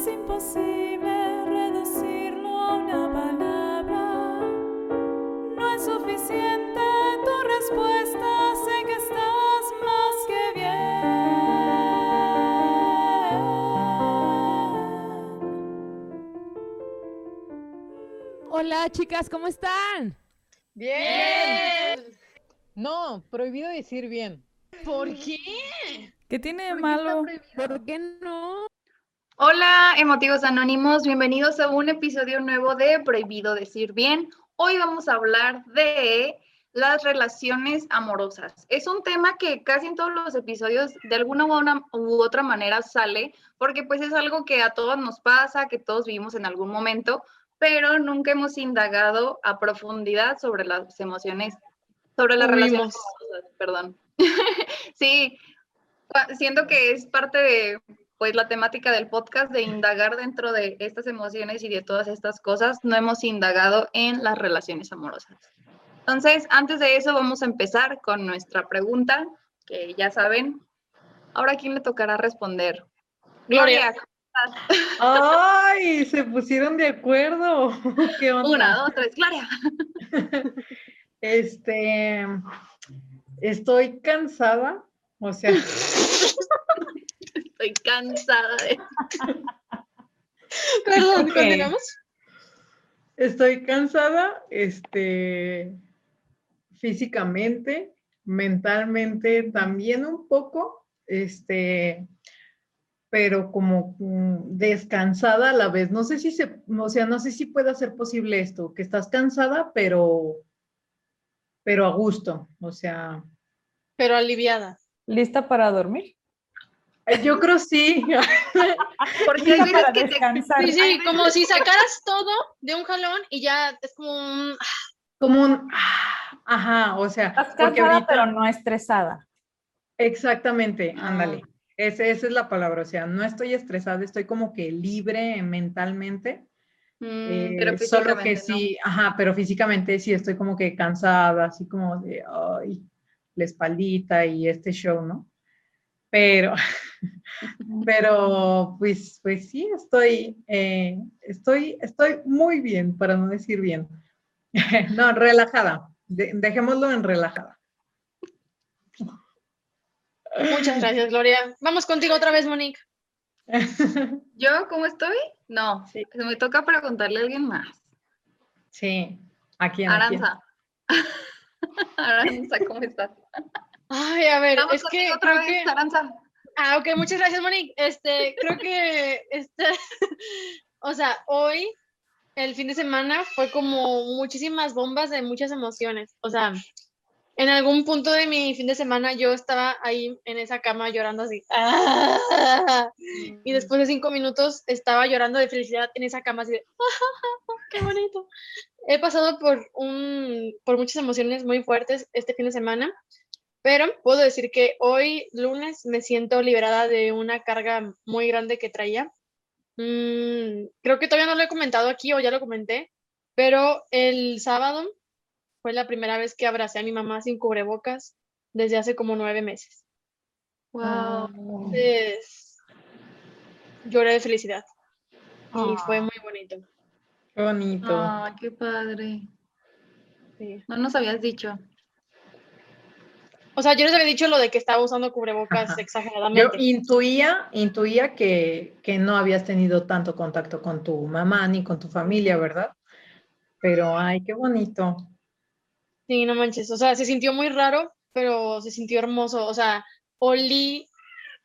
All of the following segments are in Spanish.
Es imposible reducirlo a una palabra. No es suficiente tu respuesta, sé que estás más que bien. Hola chicas, ¿cómo están? Bien. No, prohibido decir bien. ¿Por qué? ¿Qué tiene de ¿Por qué malo? ¿Por qué no? Hola, emotivos anónimos, bienvenidos a un episodio nuevo de Prohibido Decir Bien. Hoy vamos a hablar de las relaciones amorosas. Es un tema que casi en todos los episodios de alguna u, una- u otra manera sale, porque pues es algo que a todos nos pasa, que todos vivimos en algún momento, pero nunca hemos indagado a profundidad sobre las emociones, sobre las relaciones amorosas, perdón. sí, siento que es parte de pues la temática del podcast de indagar dentro de estas emociones y de todas estas cosas, no hemos indagado en las relaciones amorosas. Entonces, antes de eso, vamos a empezar con nuestra pregunta, que ya saben. Ahora, ¿a quién le tocará responder? Gloria. ¡Ay! Se pusieron de acuerdo. ¿Qué onda? Una, dos, tres, Gloria. Este, estoy cansada, o sea, Estoy cansada de... Perdón, Ok. continuamos. estoy cansada, este, físicamente, mentalmente también un poco, este, pero como mm, descansada a la vez. No sé si se, o sea, no sé si pueda ser posible esto, que estás cansada, pero, pero a gusto, o sea. Pero aliviada. ¿Lista para dormir? Yo creo sí. Porque hay veces que te... descansar. Sí, sí, como si sacaras todo de un jalón y ya es como un... Como un, ah, ajá, o sea, Estás cansada, ahorita, pero no estresada. exactamente, Ah. ándale, ese- esa es la palabra, o sea, no estoy estresada, estoy como que libre mentalmente, Mm, eh, pero solo que no. sí, ajá, pero físicamente sí estoy como que cansada, así como de, ay, la espaldita y este show, ¿no? Pero, pero, pues, pues sí, estoy, eh, estoy, estoy muy bien, para no decir bien. No, relajada. De- dejémoslo en relajada. Muchas gracias, Gloria. Vamos contigo otra vez, Monique. ¿Yo cómo estoy? No, Sí. me toca preguntarle a alguien más. Sí, ¿a quién? a quién? Aranza. Aranza, ¿cómo estás? Ay, a ver, es que otra creo vez, que... Aranza. Ah, ok, muchas gracias, Monique. Este, creo que, este, o sea, hoy, el fin de semana, fue como muchísimas bombas de muchas emociones. O sea, en algún punto de mi fin de semana yo estaba ahí en esa cama llorando así. ¡ah! Y después de cinco minutos estaba llorando de felicidad en esa cama así de, ¡qué bonito! He pasado por, un, por muchas emociones muy fuertes este fin de semana, pero puedo decir que hoy, lunes, me siento liberada de una carga muy grande que traía. Mm, creo que todavía no lo he comentado aquí o ya lo comenté, pero el sábado fue la primera vez que abracé a mi mamá sin cubrebocas desde hace como nueve meses. Wow. Entonces, lloré de felicidad y fue muy bonito. Qué bonito. Ay, qué padre. sí. No nos habías dicho. O sea, yo les había dicho lo de que estaba usando cubrebocas Ajá. Yo exageradamente. intuía, intuía que, que no habías tenido tanto contacto con tu mamá ni con tu familia, ¿verdad? Pero, ay, qué bonito. Sí, no manches. O sea, se sintió muy raro, pero se sintió hermoso. O sea, olí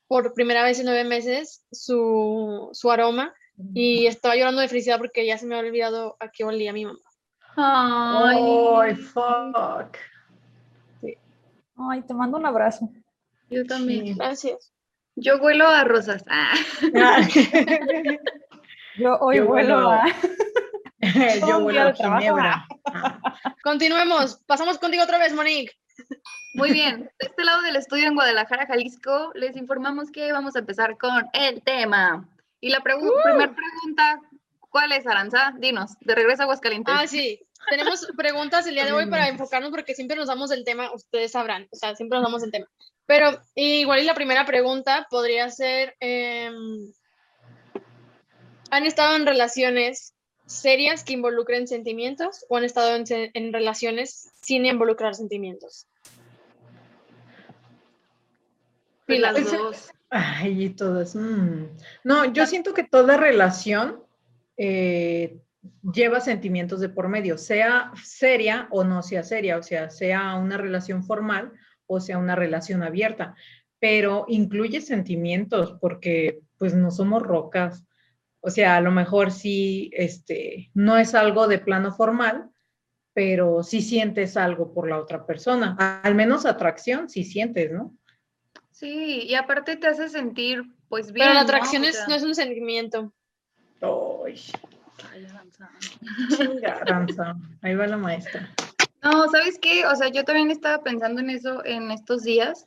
por primera vez en nueve meses su, su aroma y estaba llorando de felicidad porque ya se me había olvidado a qué olía mi mamá. Ay, Ay, fuck. Ay, te mando un abrazo. yo también. Gracias. Yo huelo a rosas. Ah. Yo hoy Yo vuelo vuelo- a... Yo vuelo a. Ginebra. Ah, Continuemos. Pasamos contigo otra vez, Monique. Muy bien. De este lado del estudio en Guadalajara, Jalisco, les informamos que vamos a empezar con el tema. Y la pregu- primera pregunta, ¿cuál es, Aranza? Dinos, de regreso a Aguascalientes. Ah, sí. Tenemos preguntas el día de hoy para enfocarnos porque siempre nos damos el tema, ustedes sabrán, o sea, siempre nos damos el tema. Pero igual y la primera pregunta podría ser, em, ¿Han estado en relaciones serias que involucren sentimientos o han estado en, relaciones sin involucrar sentimientos? Pues Pilas. las Pues, dos. Ay, y todas. mm. No, yo siento que toda relación eh, lleva sentimientos de por medio, sea seria o no sea seria, o sea, sea una relación formal o sea una relación abierta, pero incluye sentimientos porque pues no somos rocas. O sea, a lo mejor sí, este, no es algo de plano formal, pero sí sientes algo por la otra persona. A- Al menos atracción sí sientes, ¿no? Sí, y aparte te hace sentir, pues bien. Pero la ¿no? atracción O es- sea, no es un sentimiento. Ay, ay, chinga. Ahí va la maestra. No, ¿sabes qué? O sea, yo también estaba pensando en eso en estos días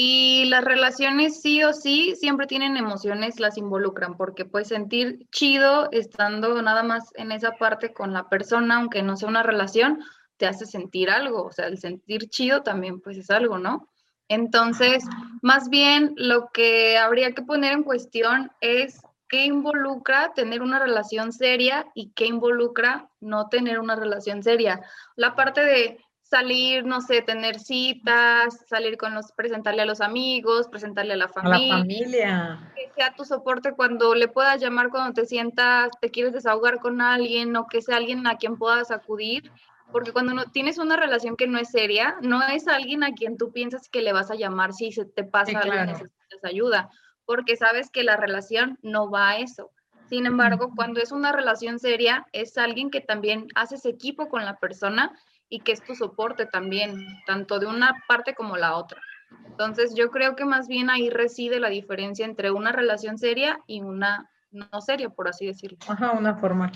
y las relaciones sí o sí siempre tienen emociones, las involucran, porque puedes sentir chido estando nada más en esa parte con la persona, aunque no sea una relación, te hace sentir algo, o sea, el sentir chido también pues es algo, ¿no? Entonces, más bien lo que habría que poner en cuestión es qué involucra tener una relación seria y qué involucra no tener una relación seria la parte de salir, no sé, tener citas, salir con los, presentarle a los amigos, presentarle a la A la familia, familia. que sea tu soporte cuando le puedas llamar cuando te sientas, te quieres desahogar con alguien o que sea alguien a quien puedas acudir, porque cuando no tienes una relación que no es seria, no es alguien a quien tú piensas que le vas a llamar si se te pasa Sí, algo y claro. necesitas ayuda, porque sabes que la relación no va a eso. Sin embargo, cuando es una relación seria, es alguien que también haces equipo con la persona y que es tu soporte también, tanto de una parte como la otra. Entonces, yo creo que más bien ahí reside la diferencia entre una relación seria y una no seria, por así decirlo. Ajá, una forma.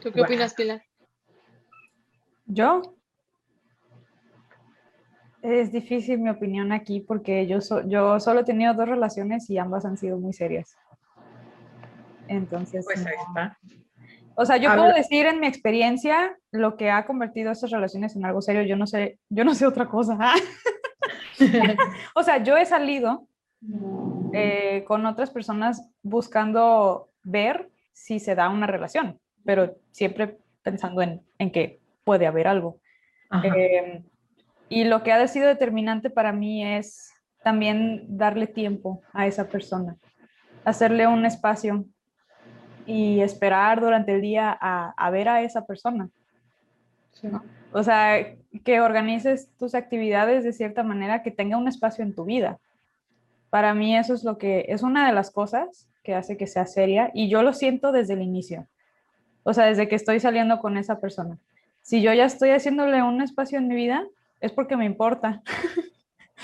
¿Tú qué opinas, Pilar? ¿Yo? Es difícil mi opinión aquí porque yo, so- yo solo he tenido dos relaciones y ambas han sido muy serias. Entonces, Pues ahí está. O sea, yo Habla- puedo decir en mi experiencia lo que ha convertido estas relaciones en algo serio. Yo no sé, yo no sé otra cosa. o sea, yo he salido eh, con otras personas buscando ver si se da una relación, pero siempre pensando en, en que puede haber algo. Ajá. Eh, y lo que ha sido determinante para mí es también darle tiempo a esa persona, hacerle un espacio y esperar durante el día a, a ver a esa persona. Sí. O sea, que organices tus actividades de cierta manera, que tenga un espacio en tu vida. Para mí eso es lo que es una de las cosas que hace que sea seria y yo lo siento desde el inicio. O sea, desde que estoy saliendo con esa persona. Si yo ya estoy haciéndole un espacio en mi vida, es porque me importa.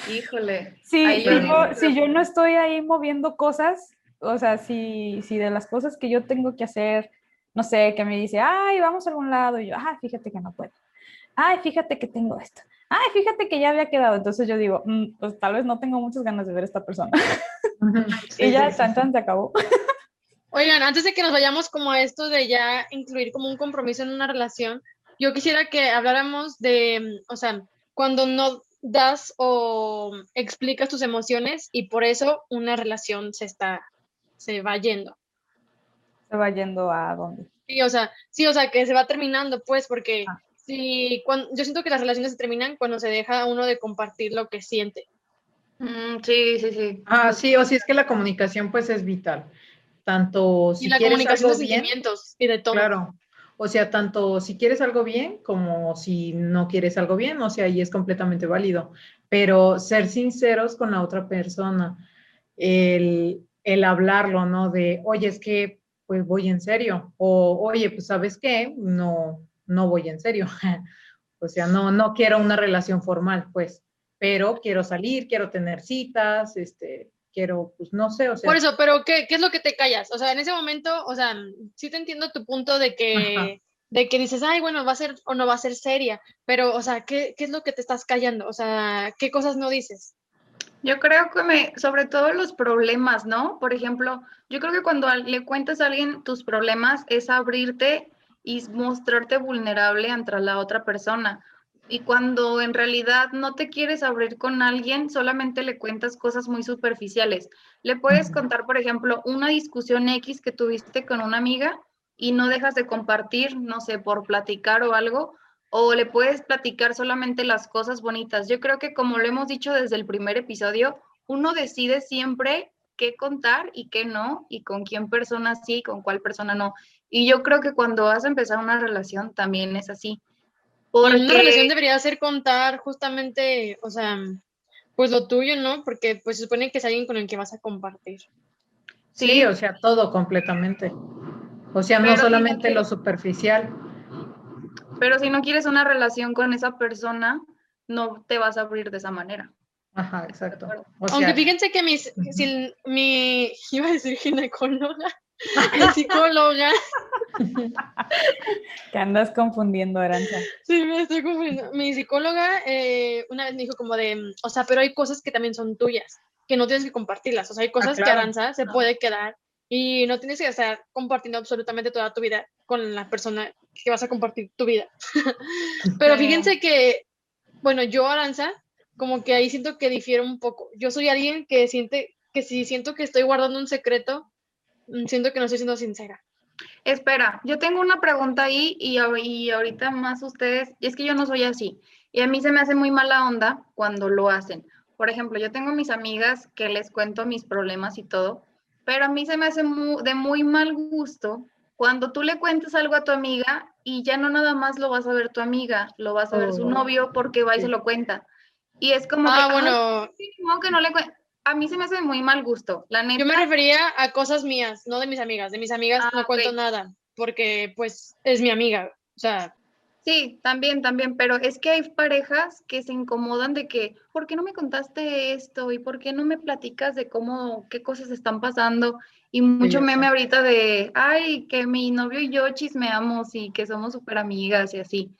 Híjole. Yo digo, si yo no estoy ahí moviendo cosas, o sea, si, si de las cosas que yo tengo que hacer, no sé, que me dice, ay, vamos a algún lado, y yo, ay, fíjate que no puedo. Ay, fíjate que tengo esto. Ay, fíjate que ya había quedado. Entonces yo digo, "Mm, pues tal vez no tengo muchas ganas de ver a esta persona. Ujú. y Sí, ya, sí, tan, sí. tan, se acabó. Oigan, antes de que nos vayamos como a esto de ya incluir como un compromiso en una relación, yo quisiera que habláramos de, o sea, cuando no das o explicas tus emociones y por eso una relación se está, se va yendo. Se va yendo a dónde. Sí, o sea, sí, o sea, que se va terminando, pues, porque Ah. sí, cuan- yo siento que las relaciones se terminan cuando se deja uno de compartir lo que siente. Mm, sí, sí, sí. Ah, sí, o si es que la comunicación pues es vital. Tanto si y la quieres comunicación de algo bien, sentimientos y de todo. claro. O sea, tanto si quieres algo bien como si no quieres algo bien, o sea, ahí es completamente válido. Pero ser sinceros con la otra persona, el, el hablarlo, ¿no? De, oye, es que pues voy en serio, o oye, pues sabes qué, no, no voy en serio. o sea, no, no quiero una relación formal, pues, pero quiero salir, quiero tener citas, este, quiero, pues no sé, o sea. Por eso, pero ¿qué, ¿qué es lo que te callas? O sea, en ese momento, o sea, sí te entiendo tu punto de Ajá. que, de que dices, ay, bueno, va a ser o no va a ser seria, pero, o sea, ¿qué, ¿qué es lo que te estás callando? O sea, ¿qué cosas no dices? Yo creo que me, sobre todo los problemas, ¿no? Por ejemplo, yo creo que cuando le cuentas a alguien tus problemas es abrirte y mostrarte vulnerable ante la otra persona. Y cuando en realidad no te quieres abrir con alguien, solamente le cuentas cosas muy superficiales. Le puedes contar, por ejemplo, una discusión X que tuviste con una amiga y no dejas de compartir, no sé, por platicar o algo, o le puedes platicar solamente las cosas bonitas. Yo creo que como lo hemos dicho desde el primer episodio, uno decide siempre qué contar y qué no, y con quién persona sí, con cuál persona no. Y yo creo que cuando vas a empezar una relación también es así. Y Una relación Porque debería ser contar justamente, o sea, pues lo tuyo, ¿no? Porque pues se supone que es alguien con el que vas a compartir. Sí, sí, o sea, todo completamente. O sea, no Pero si no solamente lo superficial. pero si no quieres una relación con esa persona, no te vas a abrir de esa manera. Ajá, exacto. O Aunque fíjense que mis, ujú. si mi, iba a decir ginecóloga, mi psicóloga, Que andas confundiendo, Aranza. sí, me estoy confundiendo. Mi psicóloga eh, una vez me dijo como de, o sea, pero hay cosas que también son tuyas, que no tienes que compartirlas. O sea, hay cosas que claro. Aranza se Ah. puede quedar y no tienes que estar compartiendo absolutamente toda tu vida con la persona que vas a compartir tu vida. Pero fíjense que, bueno, yo, Aranza, como que ahí siento que difiero un poco. Yo soy alguien que siente que si siento que estoy guardando un secreto, siento que no estoy siendo sincera. Espera, yo tengo una pregunta ahí y, y ahorita más ustedes, y es que yo no soy así. Y a mí se me hace muy mala onda cuando lo hacen. Por ejemplo, yo tengo mis amigas que les cuento mis problemas y todo, pero a mí se me hace mu- de muy mal gusto cuando tú le cuentas algo a tu amiga y ya no nada más lo vas a ver tu amiga, lo vas a ver su Oh, novio porque va y se lo cuenta. Y es como Ah, que, bueno, "Ay, sí, modo que no le cuen-". A mí se me hace muy mal gusto, la neta. yo me refería a cosas mías, no de mis amigas. De mis amigas Ah, no cuento nada, porque pues es mi amiga. O sea, Sí, también, también, pero es que hay parejas que se incomodan de que, ¿por qué no me contaste esto? ¿Y por qué no me platicas de cómo, qué cosas están pasando? Y mucho ya meme ahorita de, ay, que mi novio y yo chismeamos y que somos súper amigas y así.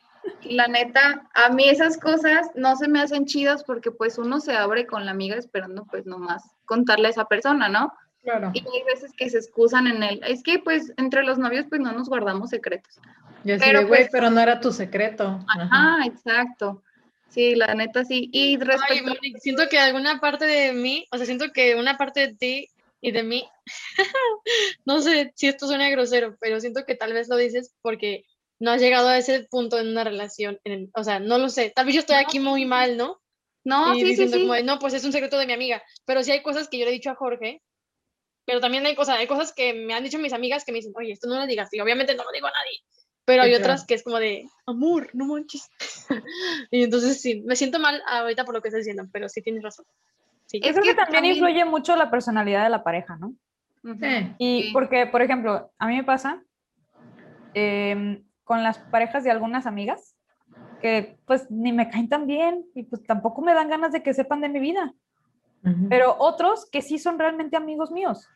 La neta, a mí esas cosas no se me hacen chidas porque pues uno se abre con la amiga esperando pues nomás contarle a esa persona, ¿no? Claro. Y hay veces que se excusan en él. Es que pues entre los novios pues no nos guardamos secretos. Y así pero güey, pues- pero no era tu secreto. Ajá. Exacto. Sí, la neta sí. Y ay, respecto Monique, siento que alguna parte de mí, o sea, siento que una parte de ti y de mí, no sé si esto suena grosero, pero siento que tal vez lo dices porque no has llegado a ese punto en una relación, en el- o sea, no lo sé, tal vez yo estoy No, aquí sí, muy sí. mal, ¿no? No, y sí, sí, diciendo sí. como de, no, pues es un secreto de mi amiga, pero sí hay cosas que yo le he dicho a Jorge, pero también hay cosas, hay cosas que me han dicho mis amigas que me dicen, oye, esto no lo digas, y obviamente no lo digo a nadie, pero Sí, hay otras que es como de, amor, no manches, y entonces sí, me siento mal ahorita por lo que estás diciendo, pero sí tienes razón. Sí. Es creo que, que también, también- influye mucho la personalidad de la pareja, ¿no? Ujú. Sí. Y Sí. porque, por ejemplo, a mí me pasa em, con las parejas de algunas amigas que pues ni me caen tan bien y pues tampoco me dan ganas de que sepan de mi vida. Pero otros que sí son realmente amigos míos,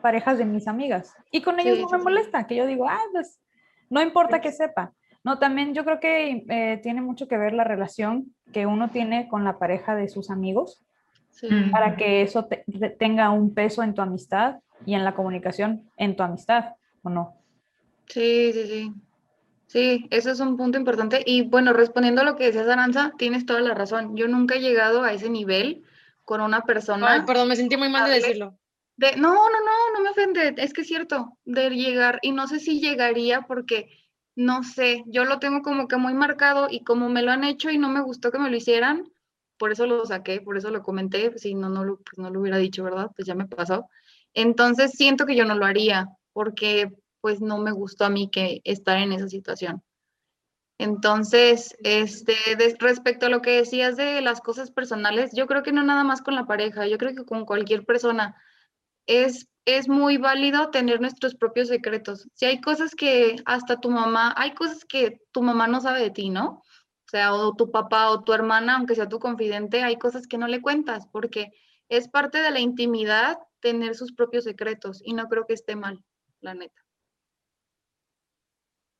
parejas de mis amigas. Y con ellos Sí, no me molesta, que yo digo, ah, pues no importa que sepa. No, también yo creo que eh, tiene mucho que ver la relación que uno tiene con la pareja de sus amigos Sí. Para que eso te- te- tenga un peso en tu amistad y en la comunicación en tu amistad, ¿o no? Sí, sí, sí. Sí, eso es un punto importante. Y bueno, respondiendo a lo que decías, Aranza, tienes toda la razón. Yo nunca he llegado a ese nivel con una persona. Ay, perdón, me sentí muy mal de decirlo. De, no, no, no, no me ofende, es que es cierto, de llegar, y no sé si llegaría porque, no sé, yo lo tengo como que muy marcado y como me lo han hecho y no me gustó que me lo hicieran, por eso lo saqué, por eso lo comenté, si no, no lo, pues no lo hubiera dicho, ¿verdad? Pues ya me pasó. Entonces siento que yo no lo haría porque pues no me gustó a mí que estar en esa situación. Entonces, este, respecto a lo que decías de las cosas personales, yo creo que no nada más con la pareja, yo creo que con cualquier persona es, es muy válido tener nuestros propios secretos. Si hay cosas que hasta tu mamá, hay cosas que tu mamá no sabe de ti, ¿no? O sea, o tu papá o tu hermana, aunque sea tu confidente, hay cosas que no le cuentas porque es parte de la intimidad tener sus propios secretos y no creo que esté mal, la neta.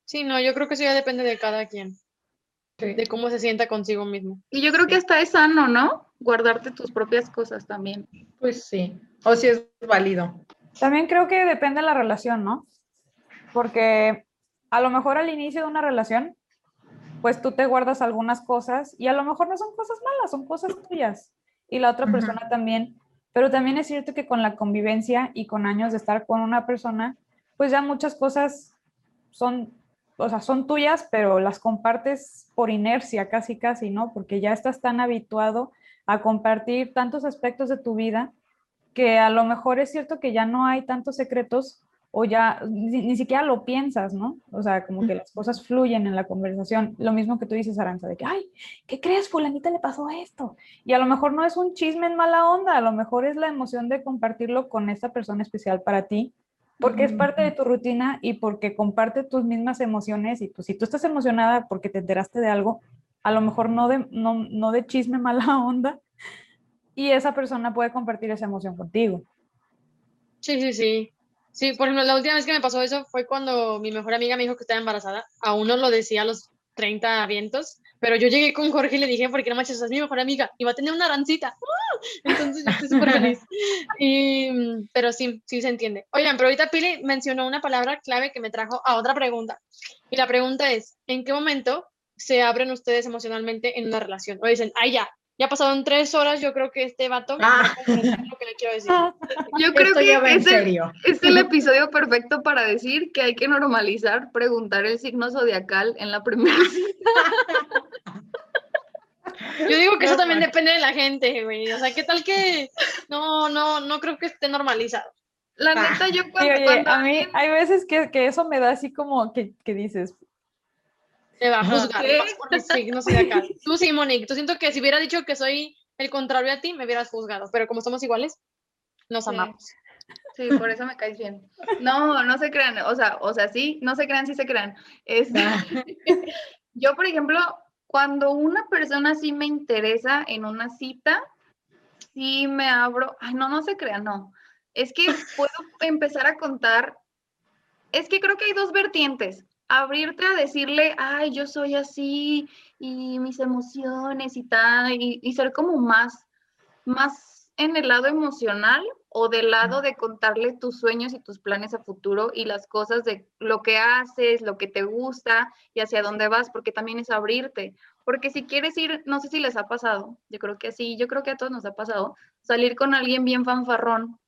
Sí, no, yo creo que eso ya depende de cada quien, Sí. de cómo se sienta consigo mismo. Y yo creo que hasta es sano, ¿no? Guardarte tus propias cosas también. Pues sí. O si es válido. También creo que depende de la relación, ¿no? Porque a lo mejor al inicio de una relación, pues tú te guardas algunas cosas y a lo mejor no son cosas malas, son cosas tuyas y la otra persona también. Pero también es cierto que con la convivencia y con años de estar con una persona, pues ya muchas cosas son, o sea, son tuyas, pero las compartes por inercia, casi, casi, ¿no? Porque ya estás tan habituado a compartir tantos aspectos de tu vida que a lo mejor es cierto que ya no hay tantos secretos o ya ni, siquiera lo piensas, ¿no? O sea, como que las cosas fluyen en la conversación. Lo mismo que tú dices, Aranza, de que, ay, ¿qué crees? Fulanita le pasó esto. Y a lo mejor no es un chisme en mala onda, a lo mejor es la emoción de compartirlo con esta persona especial para ti, porque es parte de tu rutina y porque comparte tus mismas emociones y pues si tú estás emocionada porque te enteraste de algo, a lo mejor no de, no, no de chisme mala onda, y esa persona puede compartir esa emoción contigo. Sí, sí, sí. Sí, por ejemplo, la última vez que me pasó eso fue cuando mi mejor amiga me dijo que estaba embarazada. Aún no lo decía a los 30 vientos, pero yo llegué con Jorge y le dije, porque no manches, es mi mejor amiga y va a tener una rancita. ¡Ah! Entonces yo estoy súper feliz. Y, pero sí, sí se entiende. Oigan, pero ahorita Pili mencionó una palabra clave que me trajo a otra pregunta. Y la pregunta es, ¿en qué momento se abren ustedes emocionalmente en una relación? O dicen, ay, ya, ya pasaron tres horas, yo creo que este vato Ah. va a comprender lo que le quiero decir. Yo creo Esto que ya va en es el, es el episodio perfecto para decir que hay que normalizar preguntar el signo zodiacal en la primera cita. Yo digo que eso No, también pues. depende de la gente, güey. O sea, ¿qué tal que no, no, no creo que esté normalizado? La Ah. neta, yo Sí, cuando, oye, cuando a mí hay veces que, que eso me da así como que, que dices, Te va a juzgar ¿Qué? mi signo zodiacal. Tú sí, Monique. Tú siento que si hubiera dicho que soy el contrario a ti, me hubieras juzgado. Pero como somos iguales, nos Sí. amamos. Sí, por eso me caes bien. No, no se crean, o sea, o sea, sí, no se crean, sí se crean. Este, yo, por ejemplo, cuando una persona sí me interesa en una cita, sí me abro, ay, no, no se crean, no. Es que puedo empezar a contar, es que creo que hay dos vertientes. Abrirte a decirle, ay, yo soy así y mis emociones y tal, y, y ser como más, más en el lado emocional o del lado de contarle tus sueños y tus planes a futuro y las cosas de lo que haces, lo que te gusta y hacia dónde vas, porque también es abrirte. Porque si quieres ir, no sé si les ha pasado, yo creo que sí, yo creo que a todos nos ha pasado, salir con alguien bien fanfarrón,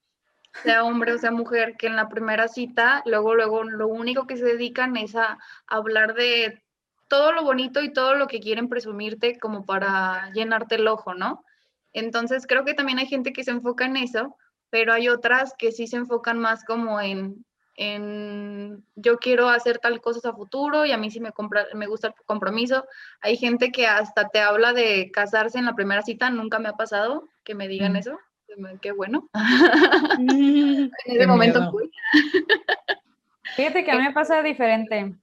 sea hombre o sea mujer, que en la primera cita, luego, luego, lo único que se dedican es a hablar de todo lo bonito y todo lo que quieren presumirte como para llenarte el ojo, ¿no? Entonces creo que también hay gente que se enfoca en eso, pero hay otras que sí se enfocan más como en, en yo quiero hacer tal cosa a futuro y a mí sí me, compra, me gusta el compromiso. Hay gente que hasta te habla de casarse en la primera cita, nunca me ha pasado que me digan Mm. eso. Qué bueno. Mm. en ese Qué momento fíjate que a mí me pasa diferente.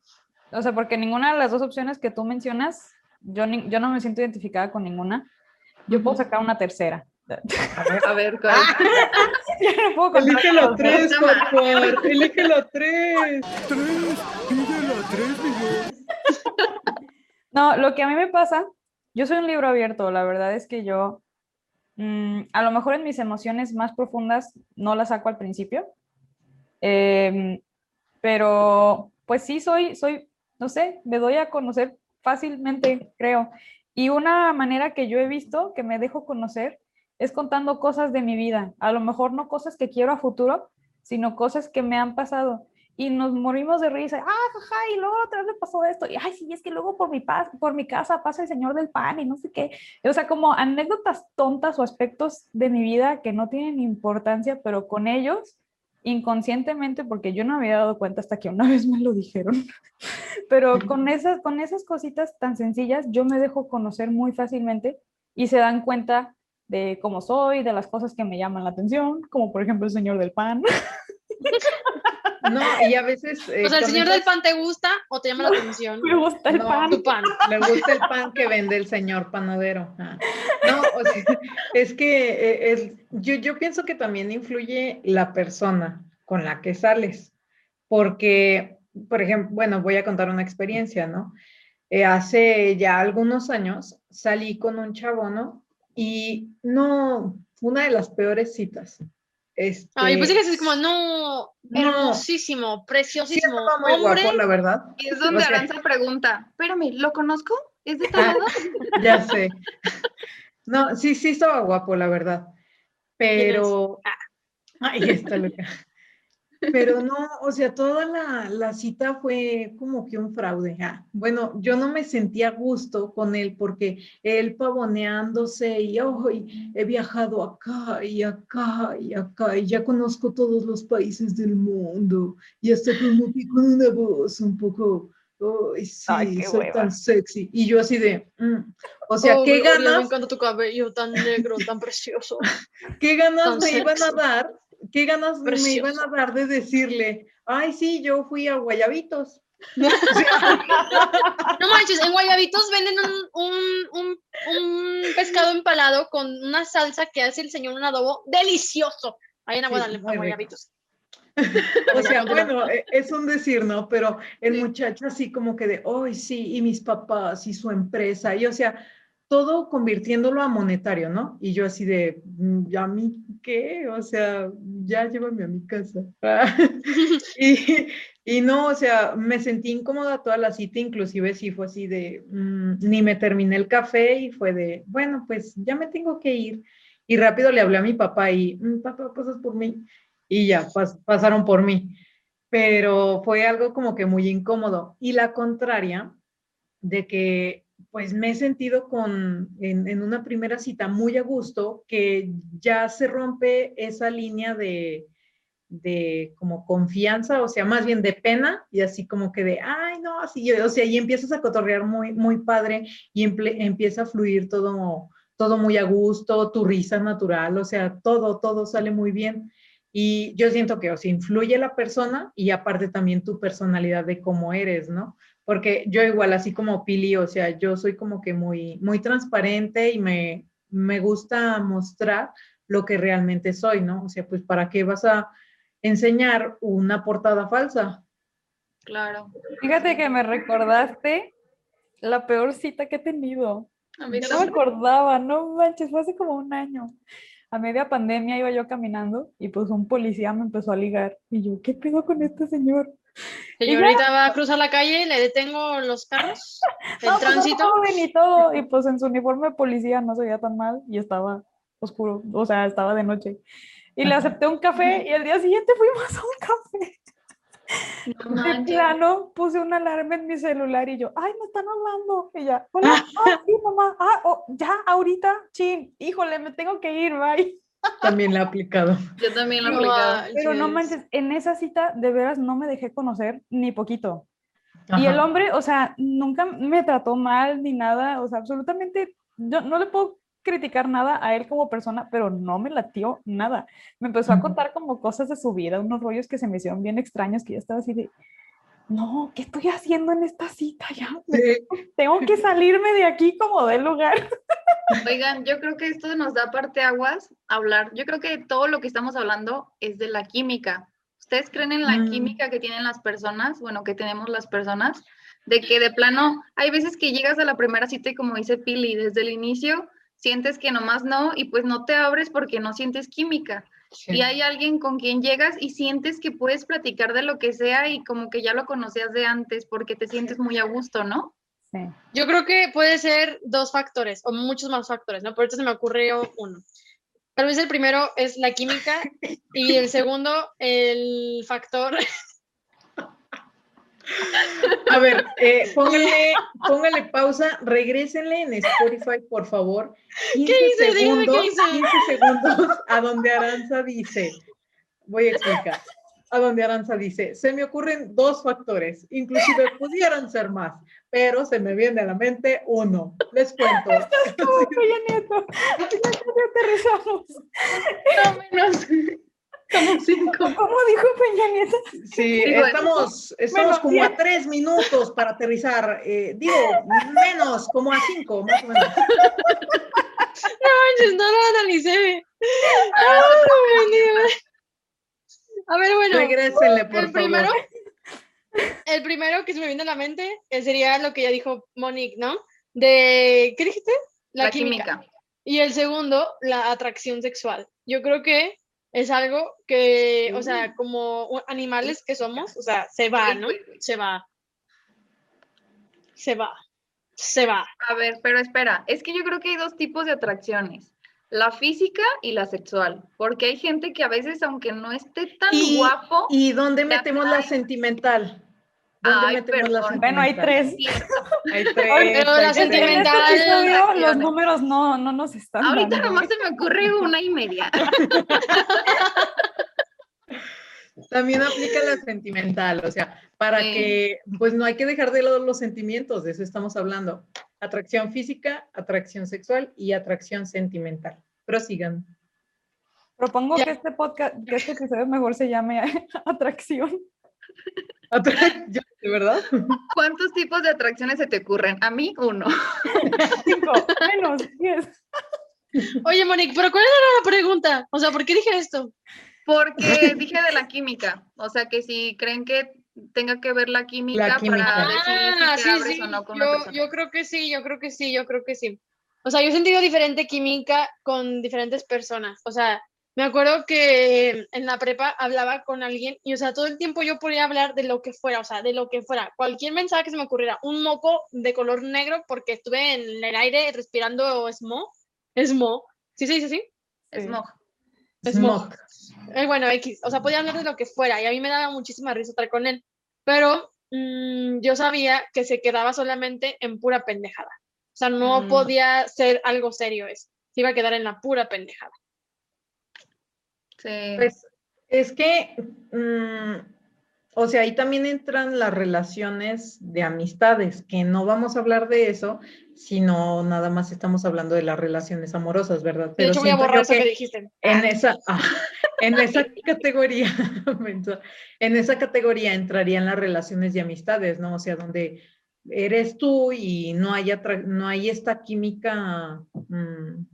O sea, porque ninguna de las dos opciones que tú mencionas, yo, ni- yo no me siento identificada con ninguna. Yo puedo sacar una tercera. a ver. A ver, ¿cuál? Yo no Elígelo tres, por favor. Elígelo tres. No, lo que a mí me pasa, yo soy un libro abierto, la verdad es que yo, mm, a lo mejor en mis emociones más profundas no las saco al principio, em, pero pues sí soy, soy, no sé, me doy a conocer fácilmente, creo. Y una manera que yo he visto que me dejo conocer es contando cosas de mi vida, a lo mejor no cosas que quiero a futuro, sino cosas que me han pasado y nos morimos de risa. Ah, jaja, y luego otra vez me pasó esto. Y ay, sí, es que luego por mi, pas- por mi casa pasa el señor del pan y no sé qué. O sea, como anécdotas tontas o aspectos de mi vida que no tienen importancia, pero con ellos, inconscientemente, porque yo no había dado cuenta hasta que una vez me lo dijeron. Pero con esas, con esas cositas tan sencillas, yo me dejo conocer muy fácilmente y se dan cuenta de cómo soy, de las cosas que me llaman la atención, como por ejemplo el señor del pan. No, y a veces. eh, O sea, ¿el señor del pan te gusta o te llama la atención? Me gusta el No, pan. Tu pan. Le gusta el pan que vende el señor panadero. Ah. No, o sea, es que eh, es- yo, yo pienso que también influye la persona con la que sales, porque, por ejemplo, bueno, voy a contar una experiencia, ¿no? Eh, hace ya algunos años salí con un chavo, ¿no? Y no, una de las peores citas. Este, yo pensé que así como, no, No. hermosísimo, sí preciosísimo. estaba muy hombre, guapo, la verdad. Es donde O sea- Aranza pregunta, espérame, ¿lo conozco? ¿Es de tal Ah? Ya sé. No, sí, sí estaba guapo, la verdad. Pero. Ahí está, Luca. Pero no, o sea, toda la, la cita fue como que un fraude. Ah, bueno, yo no me sentía a gusto con él porque él pavoneándose y hoy he viajado acá y acá y acá y ya conozco todos los países del mundo y hasta como que con una voz un poco, ay, sí, Ay, qué soy hueva. tan sexy. Y yo así de, mm, o sea, oh, qué Gloria, Me ganas, encanta tu cabello tan negro, tan precioso. qué ganas tan me iban a sexy. dar, qué ganas me iban a Precioso. dar de decirle, ay, sí, yo fui a Guayabitos. No manches, en Guayabitos venden un, un, un, un pescado empalado con una salsa que hace el señor un adobo delicioso. Vayan a Sí, Guadalajara, muy rico. Guayabitos. O sea, bueno, e- es un decir, ¿no? Pero el Sí. muchacho así como que de, ay, sí, y mis papás y su empresa, y o sea, todo convirtiéndolo a monetario, ¿no? Y yo así de, "Mm, ¿ya a mí qué? O sea, ya llévame a mi casa. y, y no, o sea, me sentí incómoda toda la cita, inclusive sí fue así de, mm, ni me terminé el café y fue de, bueno, pues ya me tengo que ir. Y rápido le hablé a mi papá y, "Mm, papá, pasas por mí. Y ya, pas- pasaron por mí. Pero fue algo como que muy incómodo. Y la contraria, de que pues me he sentido con, en, en una primera cita muy a gusto, que ya se rompe esa línea de, de como confianza, o sea, más bien de pena, y así como que de, ay, no, así, o sea, y empiezas a cotorrear muy, muy padre y empieza a fluir todo, todo muy a gusto, tu risa natural, o sea, todo, todo sale muy bien. Y yo siento que, o sea, influye la persona y aparte también tu personalidad de cómo eres, ¿no? Porque yo igual, así como Pili, o sea, yo soy como que muy, muy transparente y me, me gusta mostrar lo que realmente soy, ¿no? O sea, pues, ¿para qué vas a enseñar una portada falsa? Claro. Fíjate que me recordaste la peor cita que he tenido. A mí Yo no me acordaba, no manches, fue hace como un año. A media pandemia iba yo caminando y pues un policía me empezó a ligar. Y yo, ¿qué pedo con este señor? Señorita va a cruzar la calle, le detengo los carros, el No, pues, tránsito. joven y todo. Y pues en su uniforme de policía no se veía tan mal y estaba oscuro, o sea, estaba de noche. Y le acepté un café y al día siguiente fuimos a un café. No De plano puse una alarma en mi celular y yo, ay, me están hablando. Y ya, hola, ah, sí, mamá, ah, oh, ya, ahorita, chin, híjole, me tengo que ir, bye. También la he aplicado. Yo también lo he No aplicado. Pero no manches. en esa cita de veras no me dejé conocer ni poquito. Y el Ajá. hombre, o sea, nunca me trató mal ni nada, o sea, absolutamente, yo no le puedo criticar nada a él como persona, pero no me latió nada. Me empezó a contar como cosas de su vida, unos rollos que se me hicieron bien extraños, que yo estaba así de, no, ¿qué estoy haciendo en esta cita ya? Sí, tengo que salirme de aquí como del lugar. Oigan, yo creo que esto nos da parte aguas hablar. Yo creo que todo lo que estamos hablando es de la química. ¿Ustedes creen en la Mm. química que tienen las personas? Bueno, que tenemos las personas. De que de plano, hay veces que llegas a la primera cita y como dice Pili, desde el inicio sientes que nomás no y pues no te abres porque no sientes química. Sí. Y hay alguien con quien llegas y sientes que puedes platicar de lo que sea y como que ya lo conocías de antes porque te sientes muy a gusto, ¿no? Sí. Yo creo que puede ser dos factores o muchos más factores, ¿no? Por ahorita se me ocurrió uno. Tal vez el primero es la química y el segundo, el factor. A ver, eh, póngale, póngale pausa, regrésenle en Spotify, por favor. 15 hice? Dígame qué segundos, hice. 15 segundos a donde Aranza dice, voy a explicar, a donde Aranza dice, se me ocurren dos factores, inclusive pudieran ser más, pero se me viene a la mente uno. Les cuento. Como Peña Nieto. Ya aterrizamos. No menos. Como cinco. ¿Cómo dijo Peña Nieto? Sí, Digo, estamos, estamos como a tres minutos para aterrizar, eh, digo, menos, como a cinco, más o menos. Manches, no lo analicé. Ay, Dios. A ver, bueno. Regrésenle, por el primero, favor. el primero que se me viene a la mente eh, sería lo que ya dijo Monique, ¿no? De, ¿qué dijiste? La, química. Y el segundo, la atracción sexual. Yo creo que es algo que, o sea, como animales que somos, o sea, se va, ¿no? Se va. Se va. Se va. A ver, pero espera, es que yo creo que hay dos tipos de atracciones, la física y la sexual, porque hay gente que a veces, aunque no esté tan Y- guapo, ¿Y dónde Te metemos la sentimental? ¿Dónde Ay, metemos la perdón. Bueno, hay tres. Hay tres. Pero la. En sentimental- este episodio los números no, no nos están ahorita dando. nomás se me ocurre una y media. También aplica la sentimental, o sea, para Sí. que, pues no hay que dejar de lado los sentimientos, de eso estamos hablando. Atracción física, atracción sexual y atracción sentimental. Prosigan. Propongo Ya. que este podcast, que este episodio mejor se llame Atracción. ¿De verdad? ¿Cuántos tipos de atracciones se te ocurren? A mí, uno. Cinco, menos, diez. Oye, Monique, pero ¿cuál era la pregunta? O sea, ¿por qué dije esto? Porque dije de la química, o sea que si creen que tenga que ver la química, química. para decidir Ah, si sí, abres sí. o no con una Yo, persona. yo creo que sí, yo creo que sí, yo creo que sí. O sea, yo he sentido diferente química con diferentes personas. O sea, me acuerdo que en la prepa hablaba con alguien y, o sea, todo el tiempo yo podía hablar de lo que fuera, o sea, de lo que fuera. Cualquier mensaje que se me ocurriera, un moco de color negro porque estuve en el aire respirando smog. Smog. ¿Sí se dice así? Smog. Smog. Eh, bueno, X, o sea, podía hablar de lo que fuera y a mí me daba muchísima risa estar con él, pero mm, yo sabía que se quedaba solamente en pura pendejada. O sea, no Mm. podía ser algo serio eso. Se iba a quedar en la pura pendejada. Sí. Pues es que, mm, o sea, ahí también entran las relaciones de amistades, que no vamos a hablar de eso, sino nada más estamos hablando de las relaciones amorosas, ¿verdad? De hecho, voy a borrar eso que, que dijiste. en esa, ah, en esa categoría, en esa categoría entrarían las relaciones de amistades, ¿no? O sea, donde eres tú y no hay, no hay esta química, mm,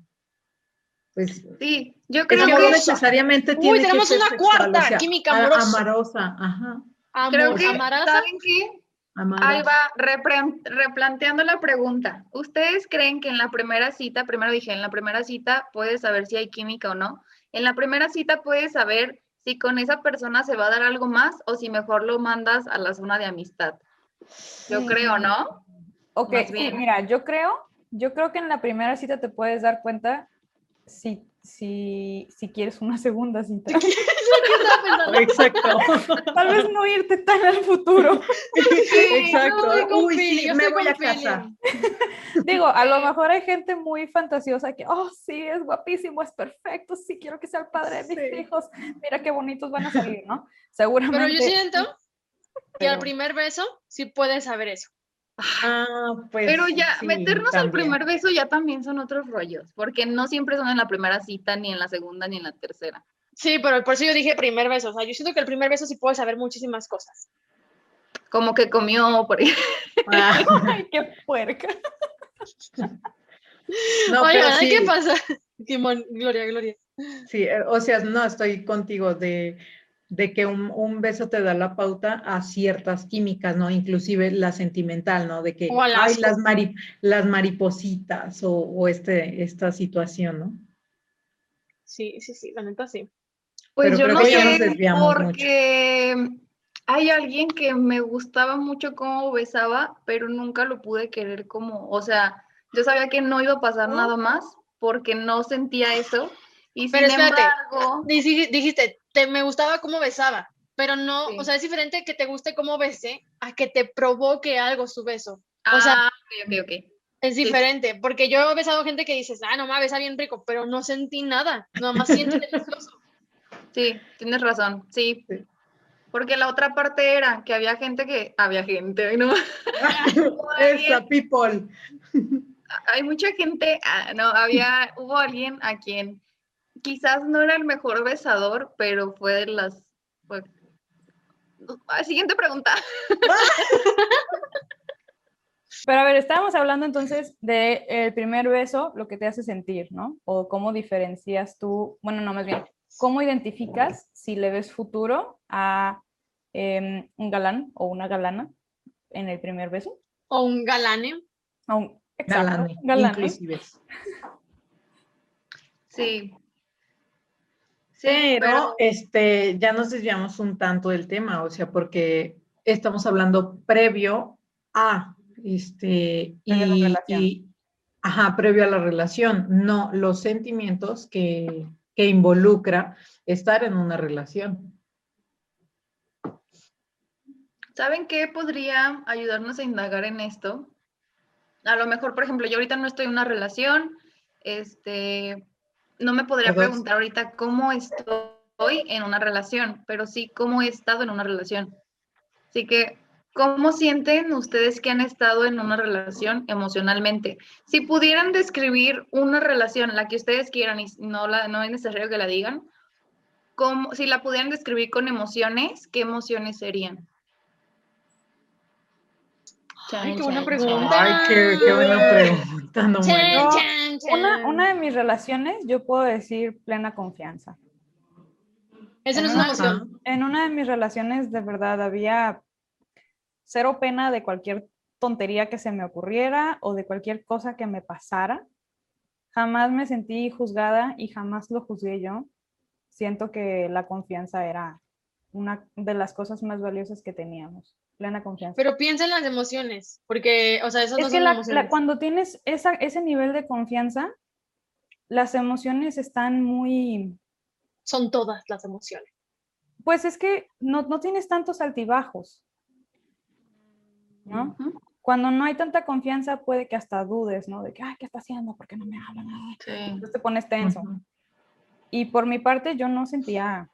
pues Sí, yo que creo no que, necesariamente tiene que tenemos ser una sexual, cuarta química a- amorosa. amorosa, ajá. Amo, creo que. ¿saben qué? amada. Ahí va, replanteando la pregunta. ¿Ustedes creen que en la primera cita, primero dije, en la primera cita puedes saber si hay química o no? En la primera cita puedes saber si con esa persona se va a dar algo más o si mejor lo mandas a la zona de amistad. Yo creo, ¿no? Ok, sí, bien. mira, yo creo, yo creo que en la primera cita te puedes dar cuenta si, si, si quieres una segunda cita. Exacto. Tal vez no irte tan al futuro. Exacto. Uy, sí, yo me voy a casar. Digo, a lo mejor hay gente muy fantasiosa que, oh, sí, es guapísimo, es perfecto, sí, quiero que sea el padre de mis Sí. hijos, mira qué bonitos van a salir, ¿no? Pero Seguramente. yo siento que al Pero- primer beso sí puedes saber eso. Ah, pues. Pero ya, sí, meternos al también. primer beso ya también son otros rollos, porque no siempre son en la primera cita, ni en la segunda, ni en la tercera. Sí, pero por eso yo dije primer beso. O sea, yo siento que el primer beso sí puedes saber muchísimas cosas. Como que comió, por ejemplo. Ah, Ay, qué puerca. no, Oye, pero sí, ¿qué pasa? Mon- Gloria, Gloria. sí, eh, o sea, no, estoy contigo de, de que un, un beso te da la pauta a ciertas químicas, ¿no? Inclusive la sentimental, ¿no? De que hay las, mari- las maripositas o, o este, esta situación, ¿no? Sí, sí, sí, la neta sí. Pues Pero yo no sé, mucho. porque hay alguien que me gustaba mucho cómo besaba, pero nunca lo pude querer como, o sea, yo sabía que no iba a pasar nada más porque no sentía eso. Y Pero sin espérate. embargo, Dij- Dijiste, te, me gustaba cómo besaba, pero no, Sí. o sea, es diferente que te guste cómo bese a que te provoque algo su beso. O sea, ah, ok, ok, ok. Es diferente, porque yo he besado gente que dices, ah, no mames, besa bien rico, pero no sentí nada, nada más siento delicioso. Sí, tienes razón, sí. Sí. Porque la otra parte era que había gente que, había gente, ¿no? Esa people. hay mucha gente, ah, no, había, hubo alguien a quien quizás no era el mejor besador, pero fue de las... fue- Siguiente pregunta. Pero a ver, estábamos hablando entonces del el primer beso, lo que te hace sentir, ¿no? O cómo diferencias tú, bueno, no, más bien, cómo identificas si le ves futuro a em, un galán o una galana en el primer beso. O un galane. Un, exacto, Galane, galane. inclusive. Sí, Pero este, ya nos desviamos un tanto del tema, o sea, porque estamos hablando previo a, este, Previo a la y, relación. y- ajá, previo a la relación, no los sentimientos que, que involucra estar en una relación. ¿Saben qué podría ayudarnos a indagar en esto? A lo mejor, por ejemplo, yo ahorita no estoy en una relación, este, no me podría preguntar ahorita cómo estoy en una relación, pero sí cómo he estado en una relación. Así que, ¿cómo sienten ustedes que han estado en una relación emocionalmente? Si pudieran describir una relación, la que ustedes quieran, y no, la, no es necesario que la digan, ¿cómo- si la pudieran describir con emociones, ¿qué emociones serían? Ay, Chan, qué buena chan, pregunta. Ay, qué, qué buena pregunta, no Chan. Una, una de mis relaciones, yo puedo decir plena confianza. Eso no es una emoción. En una de mis relaciones, de verdad, había cero pena de cualquier tontería que se me ocurriera o de cualquier cosa que me pasara. Jamás me sentí juzgada y jamás lo juzgué yo. Siento que la confianza era una de las cosas más valiosas que teníamos. Plena confianza. Pero piensa en las emociones, porque, o sea, esas es no que son la- la- emociones. cuando tienes esa, ese nivel de confianza, las emociones están muy, Son todas las emociones. pues es que no, no tienes tantos altibajos, ¿no? Ujú. Cuando no hay tanta confianza puede que hasta dudes, ¿no? De que, ay, ¿qué está haciendo? ¿Por qué no me habla? Ay, Sí. Entonces te pones tenso. Ujú. Y por mi parte yo no sentía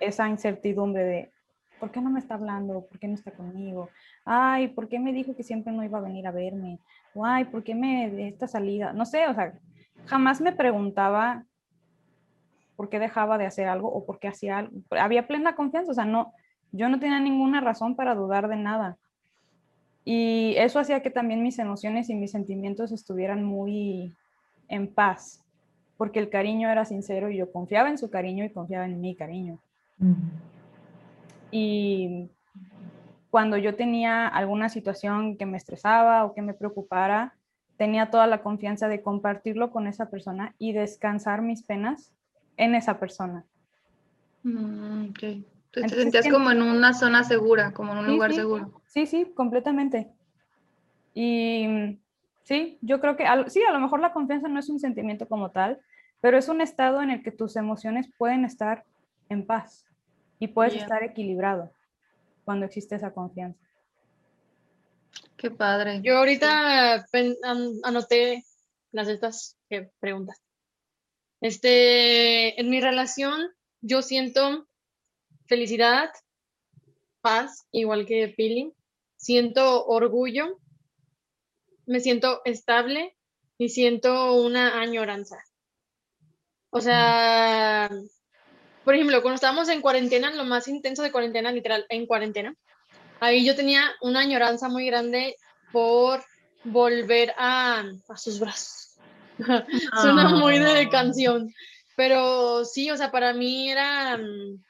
esa incertidumbre de, ¿por qué no me está hablando? ¿Por qué no está conmigo? Ay, ¿por qué me dijo que siempre no iba a venir a verme? O, ay, ¿por qué me de esta salida? No sé, o sea, jamás me preguntaba por qué dejaba de hacer algo o por qué hacía algo. Había plena confianza, o sea, no, yo no tenía ninguna razón para dudar de nada. Y eso hacía que también mis emociones y mis sentimientos estuvieran muy en paz, porque el cariño era sincero y yo confiaba en su cariño y confiaba en mi cariño. Ujú. Y cuando yo tenía alguna situación que me estresaba o que me preocupara, tenía toda la confianza de compartirlo con esa persona y descansar mis penas en esa persona. Mm, ok. Tú te Entonces, sentías como en una zona segura, como en un Sí, lugar sí. seguro. Sí, sí, completamente. Y mm, sí, yo creo que sí, a lo mejor la confianza no es un sentimiento como tal, pero es un estado en el que tus emociones pueden estar en paz y puedes estar equilibrado cuando existe esa confianza. Qué padre. Yo ahorita anoté las estas que preguntas. Este, en mi relación, yo siento felicidad, paz, igual que Pili. Siento orgullo, me siento estable y siento una añoranza. O sea, por ejemplo, cuando estábamos en cuarentena, lo más intenso de cuarentena, literal, en cuarentena, ahí yo tenía una añoranza muy grande por volver a, a sus brazos. Suena muy de Ah. canción, pero sí, o sea, para mí era, mm,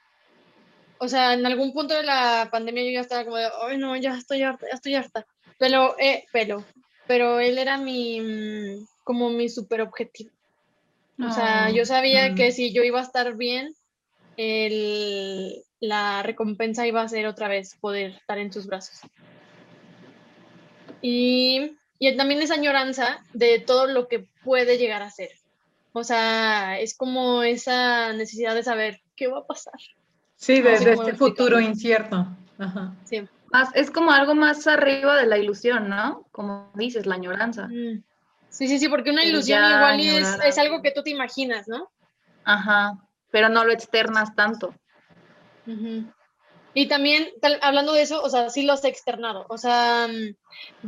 o sea, en algún punto de la pandemia yo ya estaba como de, ay no, ya estoy harta, ya estoy harta, pero, eh, pero, pero él era mi, mm, como mi super objetivo. O sea, Ah, yo sabía que mm. si yo iba a estar bien, el- la recompensa iba a ser otra vez poder estar en sus brazos. Y, y también esa añoranza de todo lo que puede llegar a ser. O sea, es como esa necesidad de saber qué va a pasar. Sí, No de, sé de cómo este futuro explicarlo. incierto. Ajá. Sí. más- es como algo más arriba de la ilusión, ¿no? Como dices, la añoranza. Mm. Sí, sí, sí, porque una ilusión igual es, es algo algo. que tú te imaginas, ¿no? Ajá. Pero no lo externas tanto. Y también, tal- hablando de eso, o sea, sí lo has externado. O sea, mm,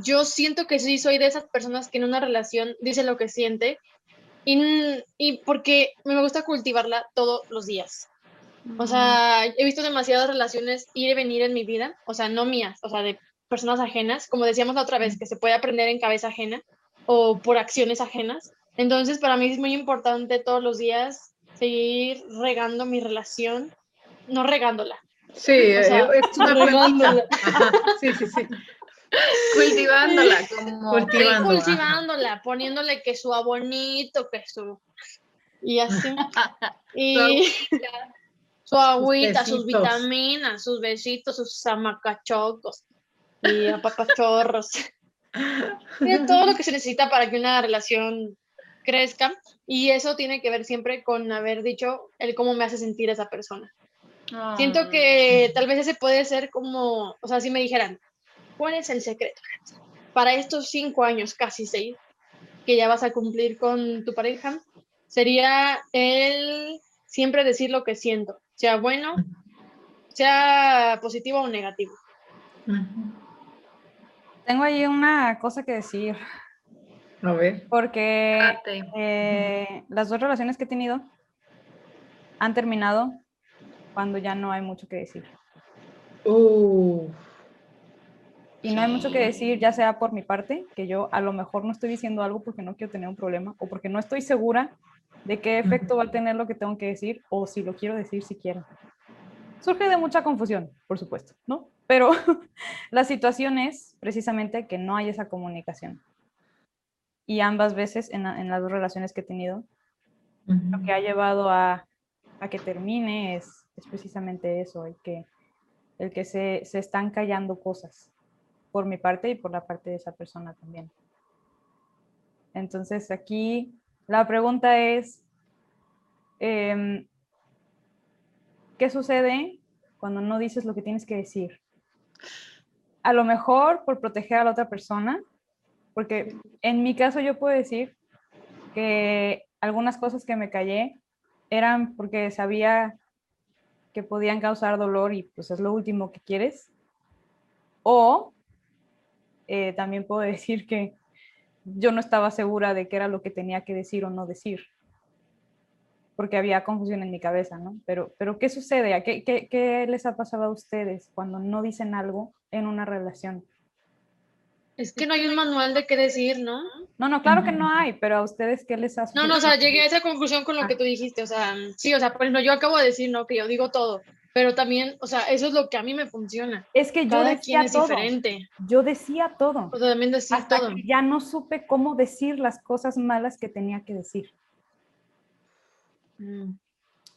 yo siento que sí soy de esas personas que en una relación dice lo que siente y, n- y porque me gusta cultivarla todos los días. O sea, he visto demasiadas relaciones ir y venir en mi vida, o sea, no mías, o sea, de personas ajenas, como decíamos la otra vez, que se puede aprender en cabeza ajena o por acciones ajenas. Entonces, para mí es muy importante todos los días seguir regando mi relación, no regándola, Sí, O sea, es una regándola. plantita. Ajá, Sí, sí, sí. Cultivándola como Cultivando. ajá. cultivándola, poniéndole que su abonito, que su y así. y su agüita, sus vitaminas, sus besitos, sus amacachocos y apapachorros. Todo lo que se necesita para que una relación crezca y eso tiene que ver siempre con haber dicho el cómo me hace sentir esa persona. Siento Ah. que tal vez ese puede ser como, o sea, si me dijeran, ¿cuál es el secreto? Para estos cinco años, casi seis, que ya vas a cumplir con tu pareja, sería el siempre decir lo que siento, sea bueno, sea positivo o negativo. Tengo ahí una cosa que decir, A ver. porque eh, las dos relaciones que he tenido han terminado cuando ya no hay mucho que decir. Uh, Y no hay mucho que decir, ya sea por mi parte, que yo a lo mejor no estoy diciendo algo porque no quiero tener un problema o porque no estoy segura de qué efecto va a tener lo que tengo que decir o si lo quiero decir siquiera. Surge de mucha confusión, por supuesto, ¿no? Pero la situación es precisamente que no hay esa comunicación. Y ambas veces en, la- en las dos relaciones que he tenido, lo que ha llevado a, a que termine es, es precisamente eso, el que, el que se, se están callando cosas por mi parte y por la parte de esa persona también. Entonces aquí la pregunta es, em, ¿qué sucede cuando no dices lo que tienes que decir? A lo mejor por proteger a la otra persona, porque en mi caso yo puedo decir que algunas cosas que me callé eran porque sabía que podían causar dolor y pues es lo último que quieres. O eh, también puedo decir que yo no estaba segura de qué era lo que tenía que decir o no decir, porque había confusión en mi cabeza, ¿no? Pero, pero ¿qué sucede? ¿A ¿Qué, qué, qué les ha pasado a ustedes cuando no dicen algo en una relación? Es que no hay un manual de qué decir, ¿no? No, no, claro que no hay, pero a ustedes qué les ha No, no, o sea, llegué a esa conclusión con lo Ah. que tú dijiste, o sea, sí, o sea, por ejemplo, yo acabo de decir, ¿no? Que yo digo todo, pero también, o sea, eso es lo que a mí me funciona. Es que yo Cada decía quien es todo. diferente. Yo decía todo. O sea, también decir hasta todo. que ya no supe cómo decir las cosas malas que tenía que decir. Mm.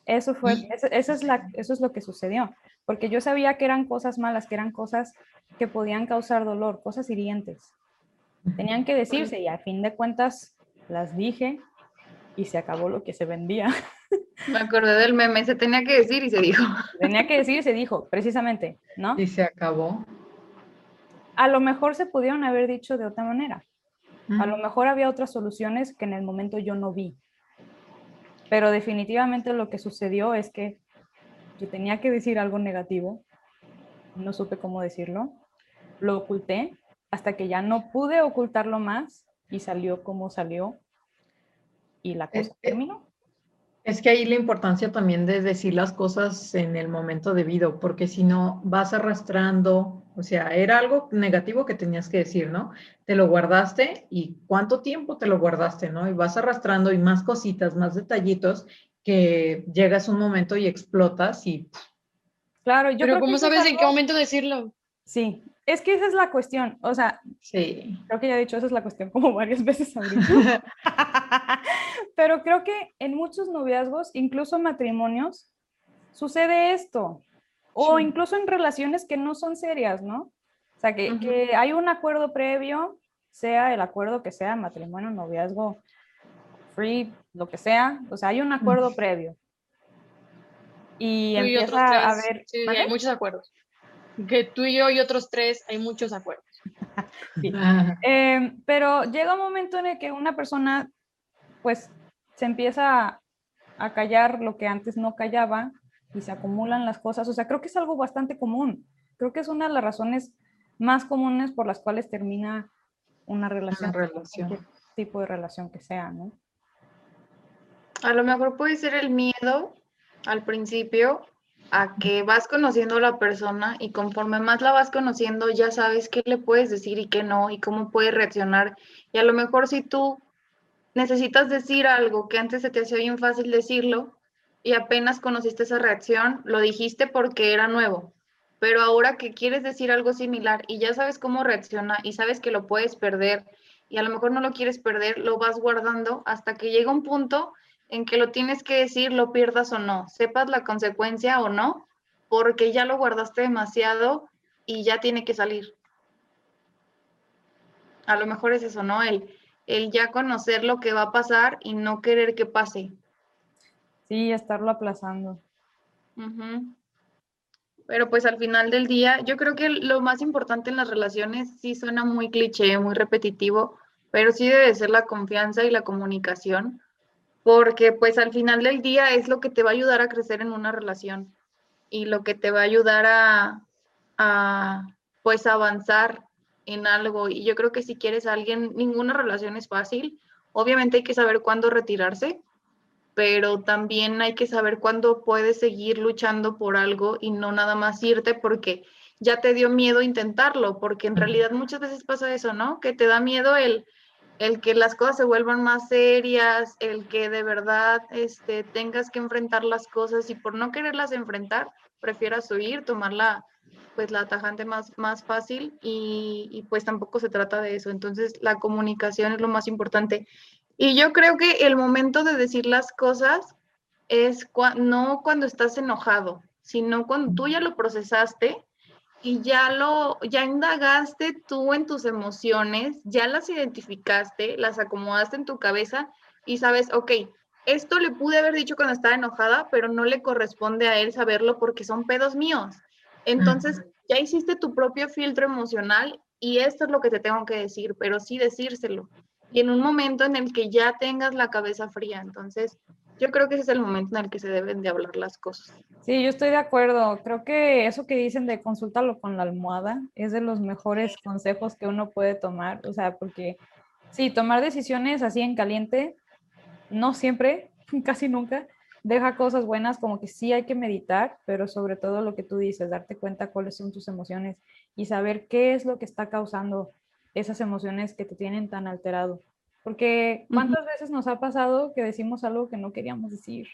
Eso fue, eso, eso es la, eso es lo que sucedió, porque yo sabía que eran cosas malas, que eran cosas que podían causar dolor, cosas hirientes. Tenían que decirse y a fin de cuentas las dije y se acabó lo que se vendía. Me acordé del meme, se tenía que decir y se dijo. Tenía que decir y se dijo, precisamente, ¿no? Y se acabó. A lo mejor se pudieron haber dicho de otra manera. A lo mejor había otras soluciones que en el momento yo no vi. Pero definitivamente lo que sucedió es que yo tenía que decir algo negativo, no supe cómo decirlo, lo oculté hasta que ya no pude ocultarlo más y salió como salió y la cosa Es terminó. Es que ahí la importancia también de decir las cosas en el momento debido, porque si no vas arrastrando, o sea, era algo negativo que tenías que decir, ¿no? Te lo guardaste y cuánto tiempo te lo guardaste, ¿no? Y vas arrastrando y más cositas, más detallitos, que llegas un momento y explotas y Claro, yo Pero creo que ¿cómo es sabes en qué algo- momento decirlo? Sí, es que esa es la cuestión. O sea, sí. Creo que ya he dicho esa es la cuestión como varias veces ahorita. Pero creo que en muchos noviazgos, incluso matrimonios, sucede esto. O incluso en relaciones que no son serias, ¿no? O sea, que, que hay un acuerdo previo, sea el acuerdo que sea, matrimonio, noviazgo, free, lo que sea. O sea, hay un acuerdo previo. Y Tú y otros empieza a tres. haber... Hay muchos acuerdos. Que tú y yo y otros tres hay muchos acuerdos. Sí. Ah, Eh, pero llega un momento en el que una persona, pues, se empieza a, a callar lo que antes no callaba y se acumulan las cosas. O sea, creo que es algo bastante común. Creo que es una de las razones más comunes por las cuales termina una relación. relación. cualquier tipo de relación que sea, ¿no? A lo mejor puede ser el miedo al principio a que vas conociendo a la persona y conforme más la vas conociendo ya sabes qué le puedes decir y qué no y cómo puede reaccionar. Y a lo mejor si tú necesitas decir algo que antes se te hacía bien fácil decirlo y apenas conociste esa reacción, lo dijiste porque era nuevo. Pero ahora que quieres decir algo similar y ya sabes cómo reacciona y sabes que lo puedes perder y a lo mejor no lo quieres perder, lo vas guardando hasta que llega un punto en que lo tienes que decir, lo pierdas o no, sepas la consecuencia o no, porque ya lo guardaste demasiado y ya tiene que salir. A lo mejor es eso, ¿no? El, el ya conocer lo que va a pasar y no querer que pase. Sí, estarlo aplazando. Pero pues al final del día, yo creo que lo más importante en las relaciones sí suena muy cliché, muy repetitivo, pero sí debe ser la confianza y la comunicación, porque pues al final del día es lo que te va a ayudar a crecer en una relación y lo que te va a ayudar a, a pues avanzar en algo. Y yo creo que si quieres a alguien, ninguna relación es fácil. Obviamente hay que saber cuándo retirarse, pero también hay que saber cuándo puedes seguir luchando por algo y no nada más irte porque ya te dio miedo intentarlo, porque en realidad muchas veces pasa eso, ¿no? Que te da miedo el, el que las cosas se vuelvan más serias, el que de verdad este, tengas que enfrentar las cosas y por no quererlas enfrentar, prefieras huir, tomarla pues la tajante más, más fácil y, y pues tampoco se trata de eso. Entonces la comunicación es lo más importante. Y yo creo que el momento de decir las cosas es no cuando estás enojado, sino cuando tú ya lo procesaste y ya lo, ya indagaste tú en tus emociones, ya las identificaste, las acomodaste en tu cabeza y sabes, ok, esto le pude haber dicho cuando estaba enojada, pero no le corresponde a él saberlo porque son pedos míos. Entonces, ya hiciste tu propio filtro emocional y esto es lo que te tengo que decir, pero sí decírselo. Y en un momento en el que ya tengas la cabeza fría, entonces yo creo que ese es el momento en el que se deben de hablar las cosas. Sí, yo estoy de acuerdo. Creo que eso que dicen de consúltalo con la almohada es de los mejores consejos que uno puede tomar. O sea, porque sí, tomar decisiones así en caliente, no siempre, casi nunca, deja cosas buenas, como que sí hay que meditar, pero sobre todo lo que tú dices, darte cuenta cuáles son tus emociones y saber qué es lo que está causando esas emociones que te tienen tan alterado. Porque ¿cuántas veces nos ha pasado que decimos algo que no queríamos decir?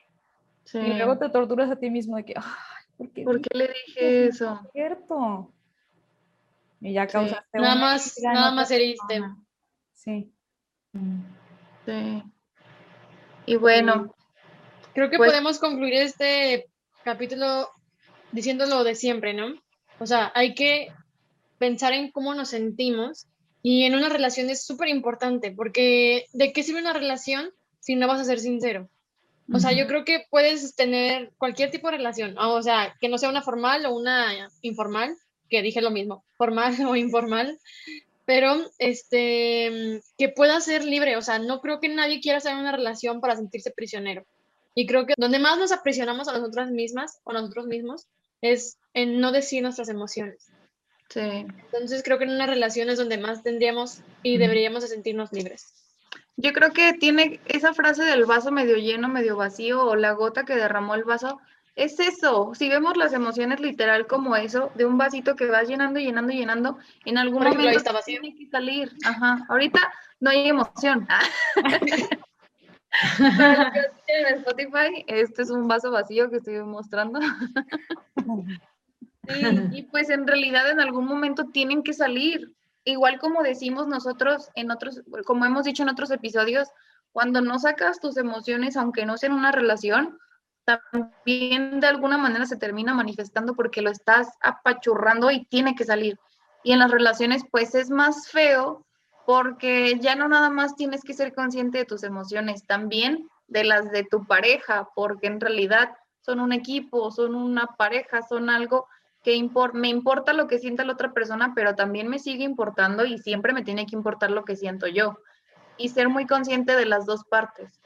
Sí. Y luego te torturas a ti mismo de que, ay, ¿por qué, ¿Por qué le dije eso? No es cierto. Y ya Sí. causaste Nada una más, nada más heriste. persona. Sí. Sí. Y bueno, Creo que Pues- podemos concluir este capítulo diciendo lo de siempre, ¿no? O sea, hay que pensar en cómo nos sentimos y en una relación es súper importante porque ¿de qué sirve una relación si no vas a ser sincero? O sea, yo creo que puedes tener cualquier tipo de relación, o sea, que no sea una formal o una informal, que dije lo mismo, formal o informal, pero este, que pueda ser libre, o sea, no creo que nadie quiera estar en una relación para sentirse prisionero. Y creo que donde más nos aprisionamos a nosotras mismas o nosotros mismos es en no decir nuestras emociones. Sí. Entonces creo que en una relación es donde más tendríamos y deberíamos de sentirnos libres. Yo creo que tiene esa frase del vaso medio lleno, medio vacío, o la gota que derramó el vaso. Es eso, si vemos las emociones literal como eso, de un vasito que vas llenando, llenando, llenando, en algún Por ejemplo, momento está vacío. tiene que salir. Ajá, ahorita no hay emoción. Para los que nos escuchan en Spotify, este es un vaso vacío que estoy mostrando. Sí, y pues en realidad en algún momento tienen que salir. Igual como decimos nosotros en otros, como hemos dicho en otros episodios, cuando no sacas tus emociones, aunque no sea en una relación, también de alguna manera se termina manifestando porque lo estás apachurrando y tiene que salir. Y en las relaciones, pues es más feo porque ya no nada más tienes que ser consciente de tus emociones, también de las de tu pareja, porque en realidad son un equipo, son una pareja, son algo que impor- me importa lo que sienta la otra persona, pero también me sigue importando y siempre me tiene que importar lo que siento yo. Y ser muy consciente de las dos partes.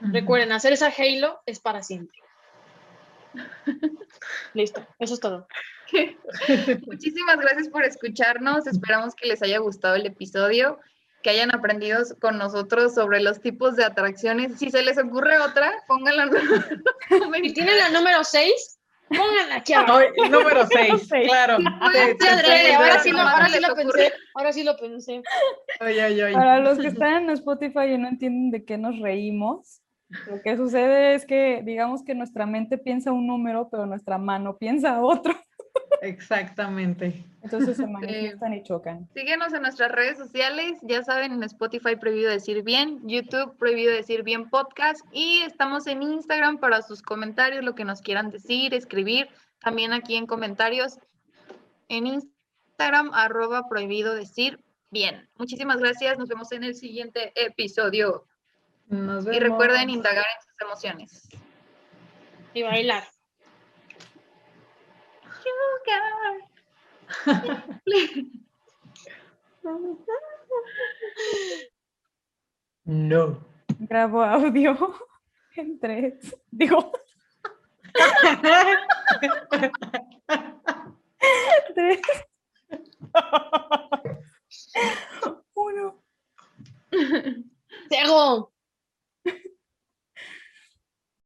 Recuerden, hacer esa Halo es para siempre. Listo, eso es todo. Muchísimas gracias por escucharnos. Esperamos que les haya gustado el episodio, que hayan aprendido con nosotros sobre los tipos de atracciones. Si se les ocurre otra, pónganla. Si tienen la número 6, pónganla aquí abajo. Ay, número 6, seis. claro. Adrede, ahora sí, lo, ahora sí pensé, ahora sí lo pensé. Ay, ay, ay. Para los que están en Spotify y no entienden de qué nos reímos, lo que sucede es que digamos que nuestra mente piensa un número, pero nuestra mano piensa otro. Exactamente. Entonces se manifiestan y chocan. Síguenos en nuestras redes sociales, ya saben, en Spotify prohibido decir bien, YouTube prohibido decir bien podcast y estamos en Instagram para sus comentarios, lo que nos quieran decir, escribir, también aquí en comentarios en Instagram arroba prohibido decir bien. Muchísimas gracias, nos vemos en el siguiente episodio Nos y recuerden vemos. indagar en sus emociones. Y bailar. No. Grabo audio en tres. Digo, tres. Uno. Ciego.